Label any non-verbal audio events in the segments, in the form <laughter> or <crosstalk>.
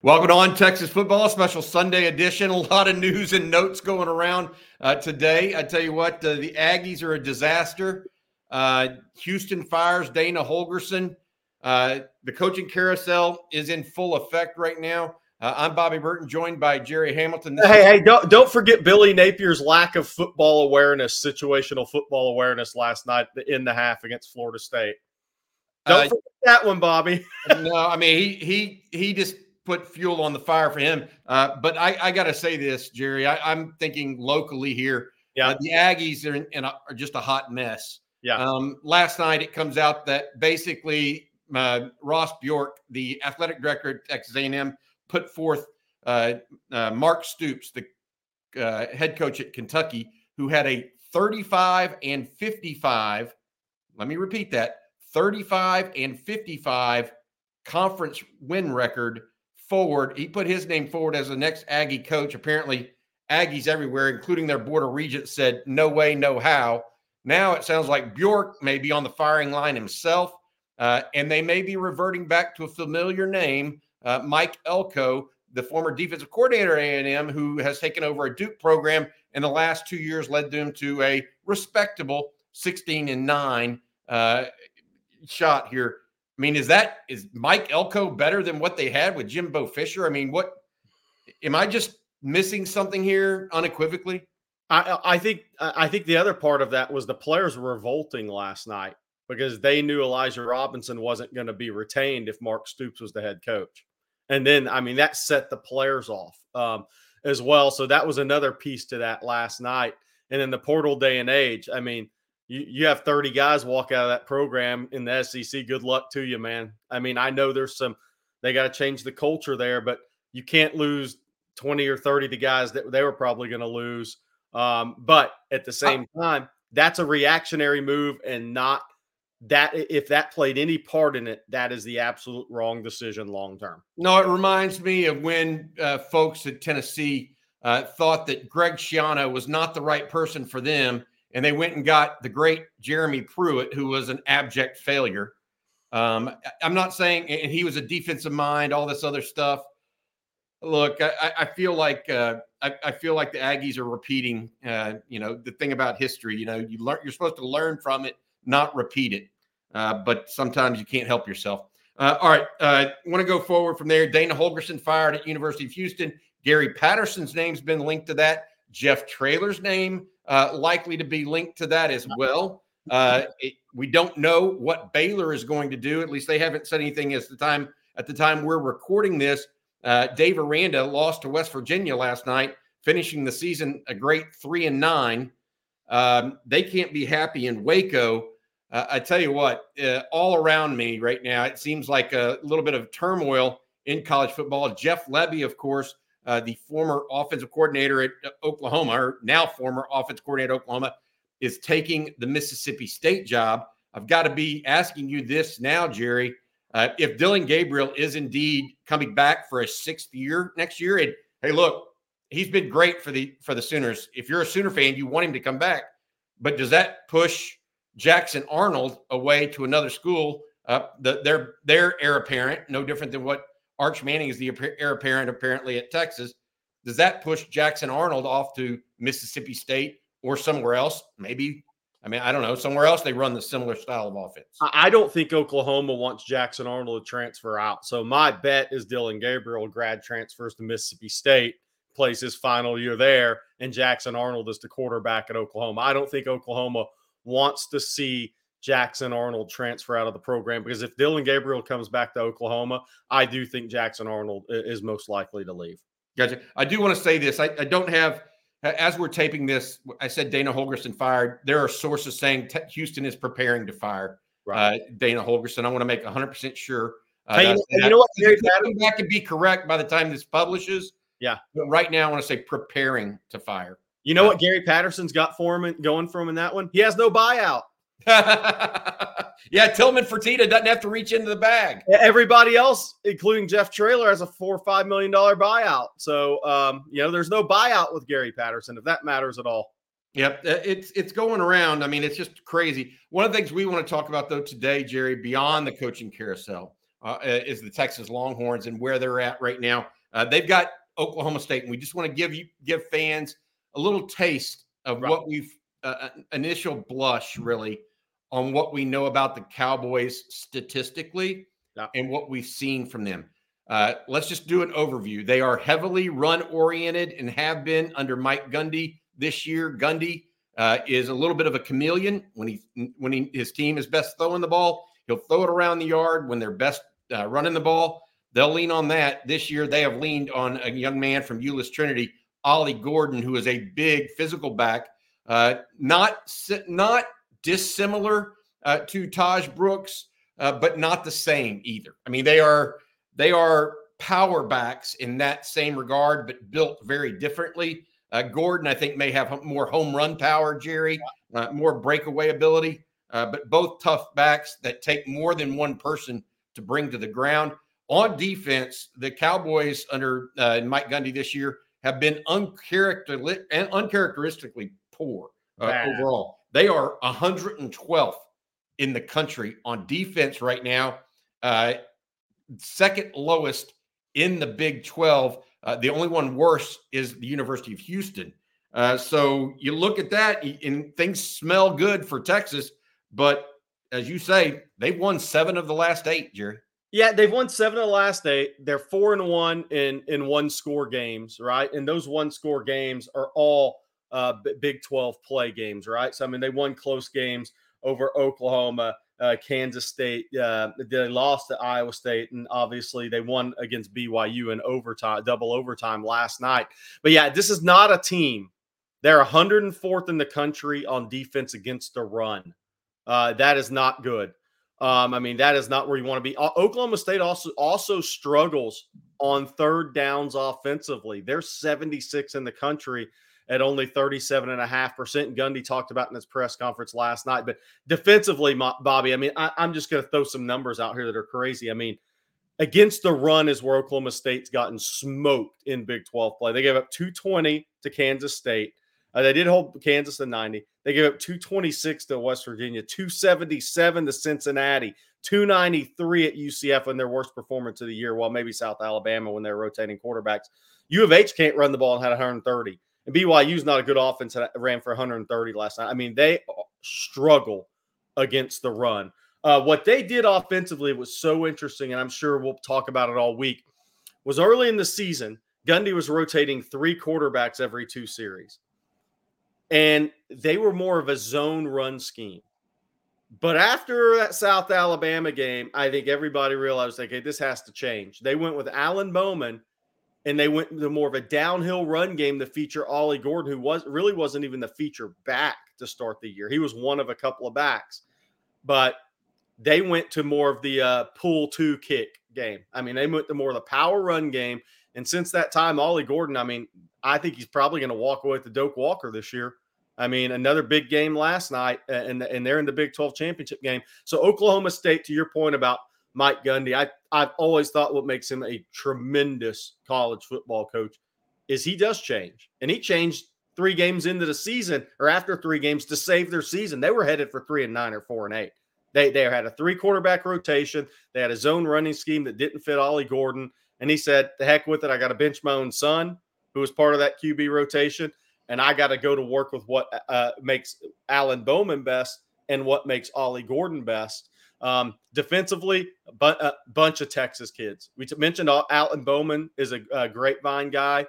Welcome to on Texas football special Sunday edition. <laughs> A lot of news and notes going around uh, today. I tell you what, uh, the Aggies are a disaster. Uh, Houston fires Dana Holgorsen. Uh, the coaching carousel is in full effect right now. Uh, I'm Bobby Burton, joined by Gerry Hamilton. This hey, is- hey, don't don't forget Billy Napier's lack of football awareness, situational football awareness last night in the half against Florida State. Don't uh, forget that one, Bobby. <laughs> no, I mean he he he just put fuel on the fire for him. Uh, but I, I got to say this, Gerry. I, am thinking locally here. Yeah, uh, the Aggies are, in, in a, are, just a hot mess. Yeah. Um, last night it comes out that basically uh, Ross Bjork, the athletic director at Texas A&M, put forth uh, uh, Mark Stoops, the uh, head coach at Kentucky, who had a 35 and 55. Let me repeat that: 35 and 55 conference win record forward. He put his name forward as the next Aggie coach. Apparently, Aggies everywhere, including their board of regents, said no way, no how. Now it sounds like Bjork may be on the firing line himself, uh, and they may be reverting back to a familiar name, uh, Mike Elko, the former defensive coordinator at A&M, who has taken over a Duke program in the last two years, led them to a respectable 16 and nine uh, shot here I mean, is that is Mike Elko better than what they had with Jimbo Fisher? I mean, what am I just missing something here unequivocally? I, I think I think the other part of that was the players were revolting last night because they knew Elijah Robinson wasn't going to be retained if Mark Stoops was the head coach, and then I mean that set the players off um, as well. So that was another piece to that last night. And in the portal day and age, I mean, you, you have 30 guys walk out of that program in the SEC. Good luck to you, man. I mean, I know there's some, they got to change the culture there, but you can't lose 20 or 30 the guys that they were probably going to lose. Um, but at the same time, that's a reactionary move and not that if that played any part in it, that is the absolute wrong decision long term. No, it reminds me of when uh, folks at Tennessee uh, thought that Greg Schiano was not the right person for them and they went and got the great Jeremy Pruitt, who was an abject failure. Um, I'm not saying, and he was a defensive mind, all this other stuff. Look, I, I feel like uh, I, I, feel like the Aggies are repeating. Uh, you know, the thing about history. You know, you learn. You're supposed to learn from it, not repeat it. Uh, but sometimes you can't help yourself. Uh, all right, uh, want to go forward from there. Dana Holgorsen fired at University of Houston. Gary Patterson's name's been linked to that. Jeff Traylor's name uh, likely to be linked to that as well. Uh, it, we don't know what Baylor is going to do. At least they haven't said anything as the time at the time we're recording this. Uh, Dave Aranda lost to West Virginia last night, finishing the season a great three and nine. Um, they can't be happy in Waco. Uh, I tell you what, uh, all around me right now, it seems like a little bit of turmoil in college football. Jeff Lebby, of course, uh, the former offensive coordinator at uh, Oklahoma, or now former offensive coordinator at Oklahoma, is taking the Mississippi State job. I've got to be asking you this now, Gerry. Uh, if Dillon Gabriel is indeed coming back for a sixth year next year, and hey, look, he's been great for the for the Sooners. If you're a Sooner fan, you want him to come back. But does that push Jackson Arnold away to another school? Uh, the, their their heir apparent, no different than what Arch Manning is the heir apparent apparently at Texas. Does that push Jackson Arnold off to Mississippi State or somewhere else? Maybe. I mean, I don't know. Somewhere else they run the similar style of offense. I don't think Oklahoma wants Jackson Arnold to transfer out. So my bet is Dillon Gabriel grad transfers to Mississippi State, plays his final year there, and Jackson Arnold is the quarterback at Oklahoma. I don't think Oklahoma wants to see Jackson Arnold transfer out of the program because if Dillon Gabriel comes back to Oklahoma, I do think Jackson Arnold is most likely to leave. Gotcha. I do want to say this. I, I don't have, as we're taping this, I said Dana Holgorsen fired. There are sources saying t- Houston is preparing to fire right. uh, Dana Holgorsen. I want to make 100% sure. Uh, hey, you, know, you know what? Gary that can be correct by the time this publishes. Yeah. But right now, I want to say preparing to fire. You know uh, what Gary Patterson's got for him going for him in that one? He has no buyout. <laughs> yeah, Tillman Fertitta doesn't have to reach into the bag. Everybody else, including Jeff Traylor, has a four or five million dollar buyout. So um, you know, there's no buyout with Gary Patterson, if that matters at all. Yep, uh, it's it's going around. I mean, it's just crazy. One of the things we want to talk about though today, Gerry, beyond the coaching carousel, uh, is the Texas Longhorns and where they're at right now. Uh, they've got Oklahoma State, and we just want to give you give fans a little taste of right. what we've uh, uh, initial blush really on what we know about the Cowboys statistically yeah. and what we've seen from them. Uh, let's just do an overview. They are heavily run oriented and have been under Mike Gundy this year. Gundy uh, is a little bit of a chameleon when he when he, his team is best throwing the ball. He'll throw it around the yard when they're best uh, running the ball. They'll lean on that. This year, they have leaned on a young man from Euless Trinity, Ollie Gordon, who is a big physical back, uh, not not dissimilar uh, to Tahj Brooks, uh, but not the same either. I mean, they are they are power backs in that same regard, but built very differently. Uh, Gordon, I think, may have more home run power, Gerry, uh, more breakaway ability, uh, but both tough backs that take more than one person to bring to the ground. On defense, the Cowboys under uh, Mike Gundy this year have been uncharacteristically poor uh, overall. They are 112th in the country on defense right now, uh, second lowest in the Big 12. Uh, the only one worse is the University of Houston. Uh, so you look at that and things smell good for Texas, but as you say, they've won seven of the last eight, Gerry. Yeah, they've won seven of the last eight. They're four and one in in one score games, right? And those one score games are all uh, Big Twelve play games, right? So I mean, they won close games over Oklahoma, uh, Kansas State. Uh, they lost to Iowa State, and obviously they won against BYU in overtime, double overtime last night. But yeah, this is not a team. They're 104th in the country on defense against the run. Uh, that is not good. Um, I mean, that is not where you want to be. Oklahoma State also also struggles on third downs offensively. They're 76 in the country at only 37.5%. Gundy talked about in his press conference last night. But defensively, Bobby, I mean, I, I'm just going to throw some numbers out here that are crazy. I mean, against the run is where Oklahoma State's gotten smoked in Big 12 play. They gave up 220 to Kansas State. Uh, they did hold Kansas to 90. They gave up 226 to West Virginia, 277 to Cincinnati, 293 at UCF in their worst performance of the year, while maybe South Alabama when they're rotating quarterbacks. U of H can't run the ball and had 130. And BYU's not a good offense that ran for 130 last night. I mean, they struggle against the run. Uh, what they did offensively was so interesting, and I'm sure we'll talk about it all week. Was early in the season, Gundy was rotating three quarterbacks every two series and they were more of a zone run scheme. But after that South Alabama game, I think everybody realized, okay, this has to change. They went with Alan Bowman, and they went to more of a downhill run game to feature Ollie Gordon, who was really wasn't even the feature back to start the year. He was one of a couple of backs, but they went to more of the uh, pull two kick game. I mean, they went to more of the power run game. And since that time, Ollie Gordon, I mean, I think he's probably going to walk away with the Doak Walker this year. I mean, another big game last night, and, and they're in the Big 12 championship game. So, Oklahoma State, to your point about Mike Gundy, I, I've always thought what makes him a tremendous college football coach is he does change. And he changed three games into the season or after three games to save their season. They were headed for three and nine or four and eight. They, they had a three quarterback rotation. They had a zone running scheme that didn't fit Ollie Gordon. And he said, the heck with it. I got to bench my own son, who was part of that QB rotation and I got to go to work with what uh, makes Alan Bowman best and what makes Ollie Gordon best. Um, defensively, but a bunch of Texas kids. We mentioned Alan Bowman is a, a grapevine guy.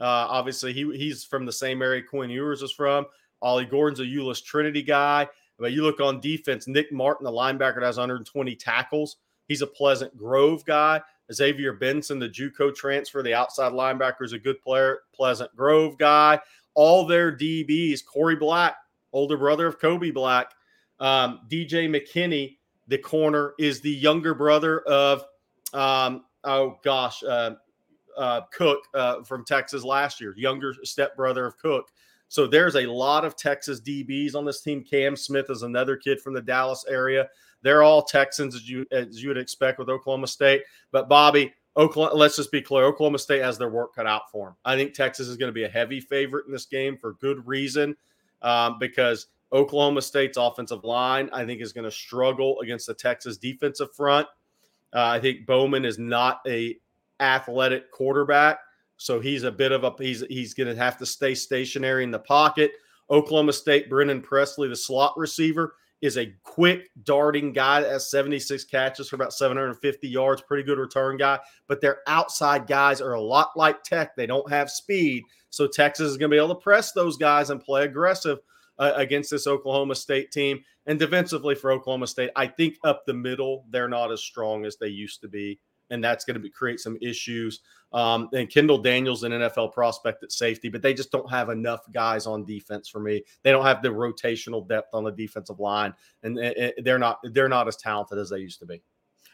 Uh, obviously, he he's from the same area Quinn Ewers is from. Ollie Gordon's a Euless Trinity guy. But you look on defense, Nick Martin, the linebacker, that has 120 tackles. He's a Pleasant Grove guy. Xavier Benson, the JUCO transfer, the outside linebacker, is a good player. Pleasant Grove guy all their DBs, Korie Black, older brother of Kobe Black, um, DJ McKinney, the corner, is the younger brother of, um, oh gosh, uh, uh, Cook uh, from Texas last year, younger stepbrother of Cook. So there's a lot of Texas DBs on this team. Cam Smith is another kid from the Dallas area. They're all Texans as you as you would expect with Oklahoma State. But Bobby, Oklahoma, let's just be clear. Oklahoma State has their work cut out for them. I think Texas is going to be a heavy favorite in this game for good reason, um, because Oklahoma State's offensive line, I think, is going to struggle against the Texas defensive front. Uh, I think Bowman is not a athletic quarterback, so he's a bit of a he's he's going to have to stay stationary in the pocket. Oklahoma State, Brennan Presley, the slot receiver, is a quick darting guy that has 76 catches for about 750 yards, pretty good return guy. But their outside guys are a lot like Tech. They don't have speed. So Texas is going to be able to press those guys and play aggressive uh, against this Oklahoma State team. And defensively for Oklahoma State, I think up the middle, they're not as strong as they used to be. And that's going to be, create some issues. Um, and Kendall Daniels, an NFL prospect at safety, but they just don't have enough guys on defense for me. They don't have the rotational depth on the defensive line, and they're not they're not as talented as they used to be.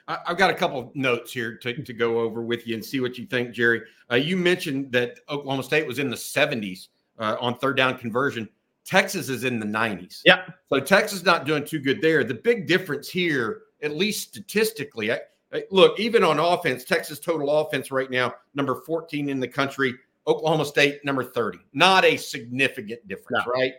I've got a couple of notes here to, to go over with you and see what you think, Gerry. Uh, you mentioned that Oklahoma State was in the 70s uh, on third down conversion. Texas is in the 90s. Yeah. So Texas not doing too good there. The big difference here, at least statistically, I, look, even on offense, Texas total offense right now, number 14 in the country, Oklahoma State, number 30. Not a significant difference, no. right?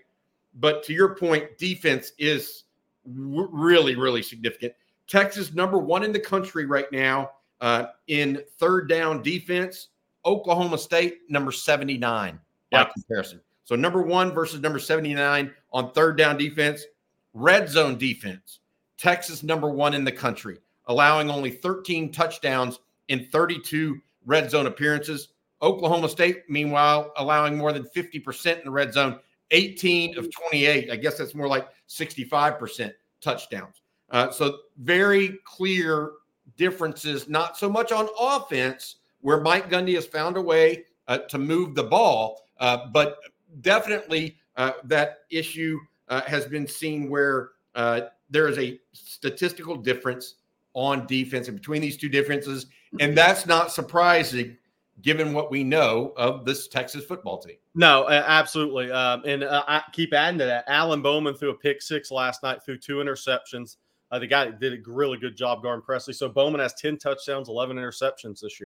But to your point, defense is w- really, really significant. Texas, number one in the country right now uh, in third down defense. Oklahoma State, number 79 by comparison. So number one versus number 79 on third down defense. Red zone defense. Texas, number one in the country allowing only 13 touchdowns in 32 red zone appearances. Oklahoma State, meanwhile, allowing more than 50% in the red zone, 18 of 28. I guess that's more like 65% touchdowns. Uh, so, very clear differences, not so much on offense, where Mike Gundy has found a way uh, to move the ball, uh, but definitely uh, that issue uh, has been seen where uh, there is a statistical difference on defense and between these two differences. And that's not surprising given what we know of this Texas football team. No, absolutely. Um, and uh, I keep adding to that. Alan Bowman threw a pick six last night, threw two interceptions. Uh, the guy did a really good job guarding Presley. So Bowman has 10 touchdowns, 11 interceptions this year.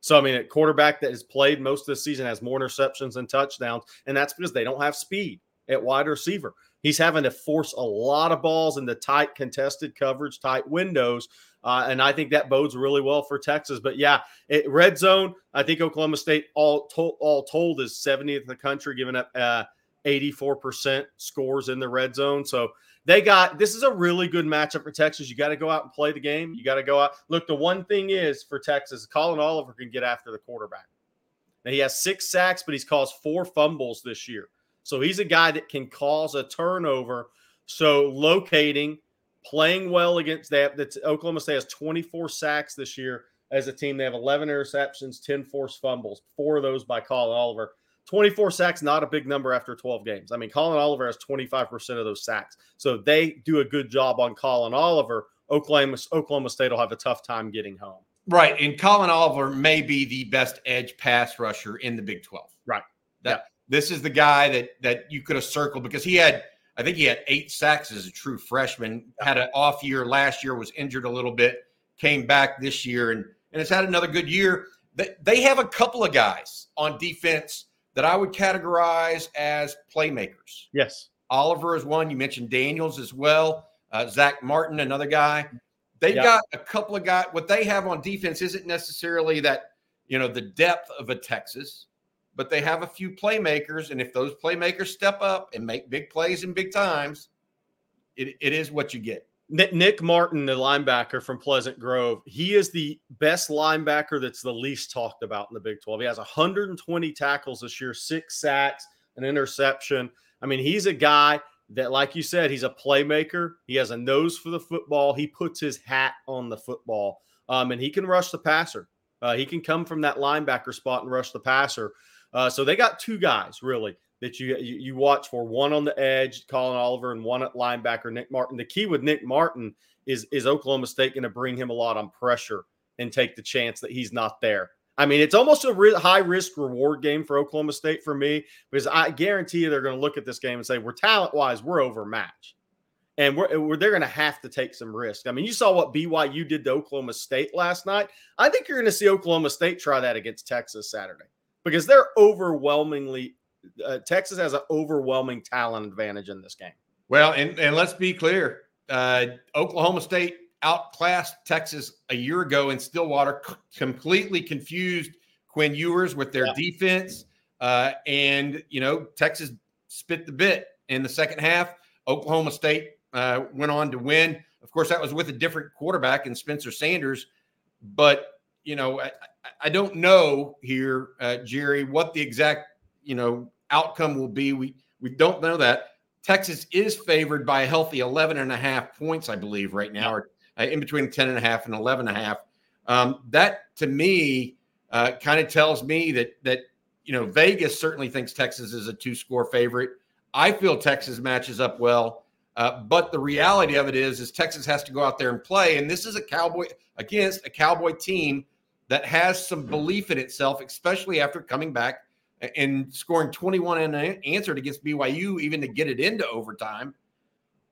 So I mean, a quarterback that has played most of the season has more interceptions than touchdowns, and that's because they don't have speed at wide receiver. He's having to force a lot of balls into tight contested coverage, tight windows, uh, and I think that bodes really well for Texas. But yeah, it, red zone. I think Oklahoma State all to, all told is 70th in the country, giving up uh, 84% scores in the red zone. So they got this is a really good matchup for Texas. You got to go out and play the game. You got to go out. Look, the one thing is for Texas, Collin Oliver can get after the quarterback. Now he has six sacks, but he's caused four fumbles this year. So he's a guy that can cause a turnover. So locating, playing well against that. That's Oklahoma State has 24 sacks this year as a team. They have 11 interceptions, 10 forced fumbles, four of those by Collin Oliver. 24 sacks, not a big number after 12 games. I mean, Collin Oliver has 25% of those sacks. So they do a good job on Collin Oliver. Oklahoma, Oklahoma State will have a tough time getting home. Right. And Collin Oliver may be the best edge pass rusher in the Big 12. Right. That yeah. this is the guy that that you could have circled because he had I think he had eight sacks as a true freshman, had an off year last year, was injured a little bit, came back this year and and has had another good year. They, they have a couple of guys on defense that I would categorize as playmakers. Yes. Oliver is one. You mentioned Daniels as well. Uh, Zach Martin, another guy. They've yep. got a couple of guys. What they have on defense isn't necessarily that, you know, the depth of a Texas, but they have a few playmakers. And if those playmakers step up and make big plays in big times, it, it is what you get. Nick Martin, the linebacker from Pleasant Grove, he is the best linebacker that's the least talked about in the Big 12. He has 120 tackles this year, six sacks, an interception. I mean, he's a guy that, like you said, he's a playmaker. He has a nose for the football. He puts his hat on the football, um, and he can rush the passer. Uh, he can come from that linebacker spot and rush the passer. Uh, so they got two guys really that you, you, you watch for one on the edge, Collin Oliver, and one at linebacker, Nick Martin. The key with Nick Martin is is Oklahoma State going to bring him a lot on pressure and take the chance that he's not there. I mean, it's almost a re- high risk reward game for Oklahoma State for me because I guarantee you they're going to look at this game and say, "We're talent wise, we're overmatched." and we're, we're they're going to have to take some risk. I mean, you saw what BYU did to Oklahoma State last night. I think you're going to see Oklahoma State try that against Texas Saturday because they're overwhelmingly uh, Texas has an overwhelming talent advantage in this game. Well, and and let's be clear, uh, Oklahoma State outclassed Texas a year ago in Stillwater, c- completely confused Quinn Ewers with their yeah. defense, uh, and you know Texas spit the bit in the second half. Oklahoma State uh, went on to win. Of course, that was with a different quarterback in Spencer Sanders. But you know, I, I don't know here, uh, Gerry, what the exact you know outcome will be. We we don't know that. Texas is favored by a healthy 11 and a half points, I believe, right now, or uh, in between 10 and a half and 11 and a half. Um, that to me uh, kind of tells me that that you know Vegas certainly thinks Texas is a two score favorite. I feel Texas matches up well. Uh, but the reality of it is, is Texas has to go out there and play, and this is a cowboy against a cowboy team that has some belief in itself, especially after coming back and scoring 21 and an answered against BYU, even to get it into overtime,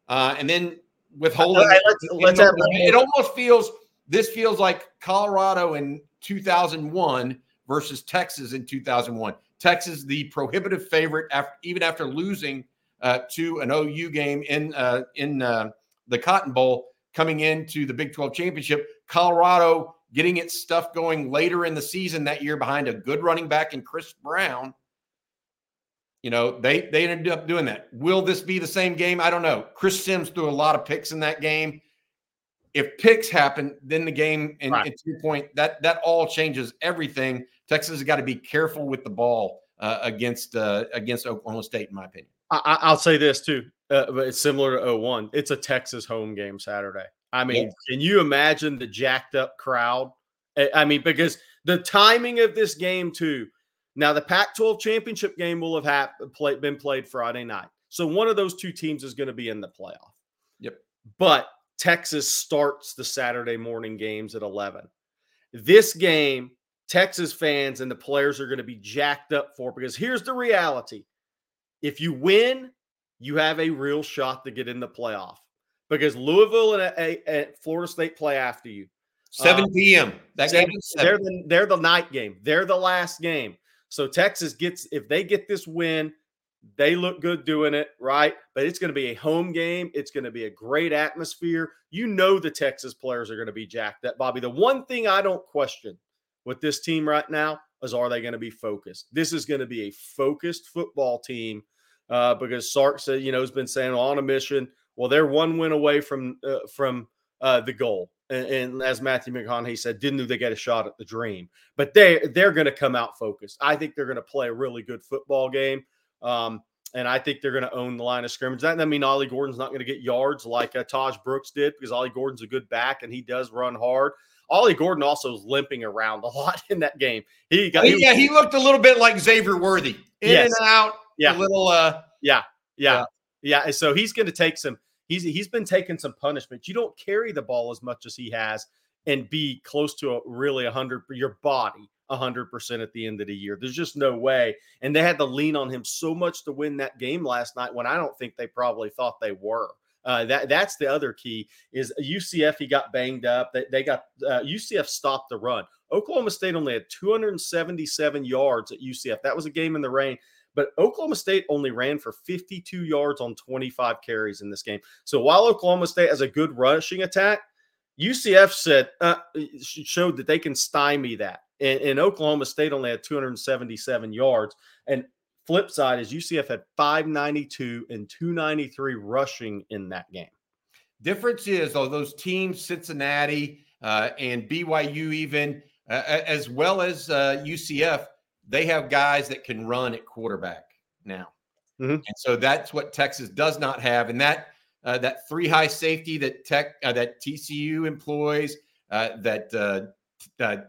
uh, and then withholding. Right, let's, let's it, it almost feels this feels like Colorado in 2001 versus Texas in 2001. Texas, the prohibitive favorite, after, even after losing uh, to an OU game in uh, in uh, the Cotton Bowl coming into the Big 12 championship. Colorado getting its stuff going later in the season that year behind a good running back in Chris Brown. You know, they they ended up doing that. Will this be the same game? I don't know. Chris Sims threw a lot of picks in that game. If picks happen, then the game, and, right. your point, that that all changes everything. Texas has got to be careful with the ball uh, against uh, against Oklahoma State, in my opinion. I, will say this too, uh, but it's similar to 01. It's a Texas home game Saturday. I mean, yeah. can you imagine the jacked up crowd? I mean, because the timing of this game too. Now, the Pac-12 championship game will have hap- play, been played Friday night, so one of those two teams is going to be in the playoff. Yep. But Texas starts the Saturday morning games at 11. This game, Texas fans and the players are going to be jacked up for because here's the reality if you win, you have a real shot to get in the playoff because Louisville and a, a, a Florida State play after you. 7 p.m. Um, that game they're the, they're the night game. They're the last game. So Texas gets if they get this win, they look good doing it, right? But it's going to be a home game. It's going to be a great atmosphere. You know the Texas players are going to be jacked up, Bobby. The one thing I don't question with this team right now is are they going to be focused? This is going to be a focused football team uh, because Sark said, you know, has been saying on a mission. Well, they're one win away from uh, from uh, the goal, and, and, as Matthew McConaughey said, didn't they get a shot at the dream, but they they're going to come out focused. I think they're going to play a really good football game. Um, and I think they're going to own the line of scrimmage. That doesn't mean Ollie Gordon's not going to get yards like uh, Tahj Brooks did because Ollie Gordon's a good back and he does run hard. Ollie Gordon also is limping around a <laughs> lot in that game. He got, he, yeah, he looked a little bit like Xavier Worthy, in yes. and out. Yeah, a little. uh Yeah, yeah, yeah. yeah. so he's going to take some. He's he's been taking some punishment. You don't carry the ball as much as he has and be close to a really a hundred your body a hundred percent at the end of the year. There's just no way. And they had to lean on him so much to win that game last night when I don't think they probably thought they were. Uh, that that's the other key is UCF. He got banged up. They, they got uh, UCF stopped the run. Oklahoma State only had 277 yards at UCF. That was a game in the rain. But Oklahoma State only ran for 52 yards on 25 carries in this game. So while Oklahoma State has a good rushing attack, UCF said uh, showed that they can stymie that. And, and Oklahoma State only had 277 yards. And Flip side is UCF had 592 and 293 rushing in that game. Difference is, though, those teams, Cincinnati uh, and BYU, even uh, as well as uh, UCF, they have guys that can run at quarterback now, mm-hmm. and so that's what Texas does not have. And that uh, that three high safety that Tech uh, that TCU employs, uh, that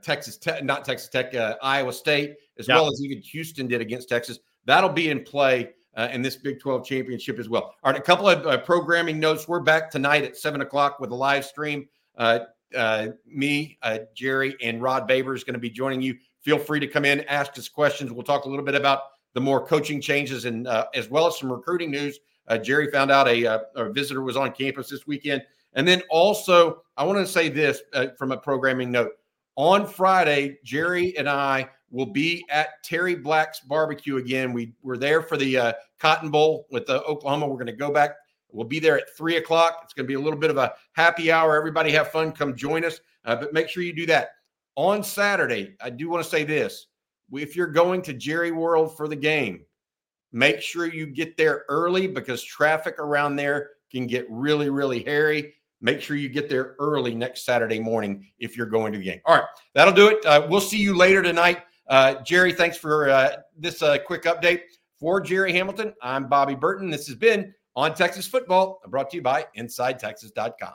Texas Tech, not Texas Tech, Iowa State, as well as even Houston did against Texas, that'll be in play uh, in this Big 12 championship as well. All right, a couple of uh, programming notes. We're back tonight at seven o'clock with a live stream. Uh, uh me, uh, Gerry, and Rod Babers is going to be joining you. Feel free to come in, ask us questions. We'll talk a little bit about the more coaching changes and uh, as well as some recruiting news. Gerry found out a, a, visitor was on campus this weekend. And then also, I want to say this from a programming note. On Friday, Gerry and I will be at Terry Black's barbecue again. We were there for the uh, Cotton Bowl with the Oklahoma. We're going to go back. We'll be there at three o'clock. It's going to be a little bit of a happy hour. Everybody have fun. Come join us. Uh, but make sure you do that on Saturday. I do want to say this: if you're going to Jerry World for the game, make sure you get there early because traffic around there can get really, really hairy. Make sure you get there early next Saturday morning if you're going to the game. All right, that'll do it. Uh, we'll see you later tonight. Uh, Gerry, thanks for uh, this uh, quick update. For Gerry Hamilton, I'm Bobby Burton. This has been On Texas Football, brought to you by InsideTexas.com.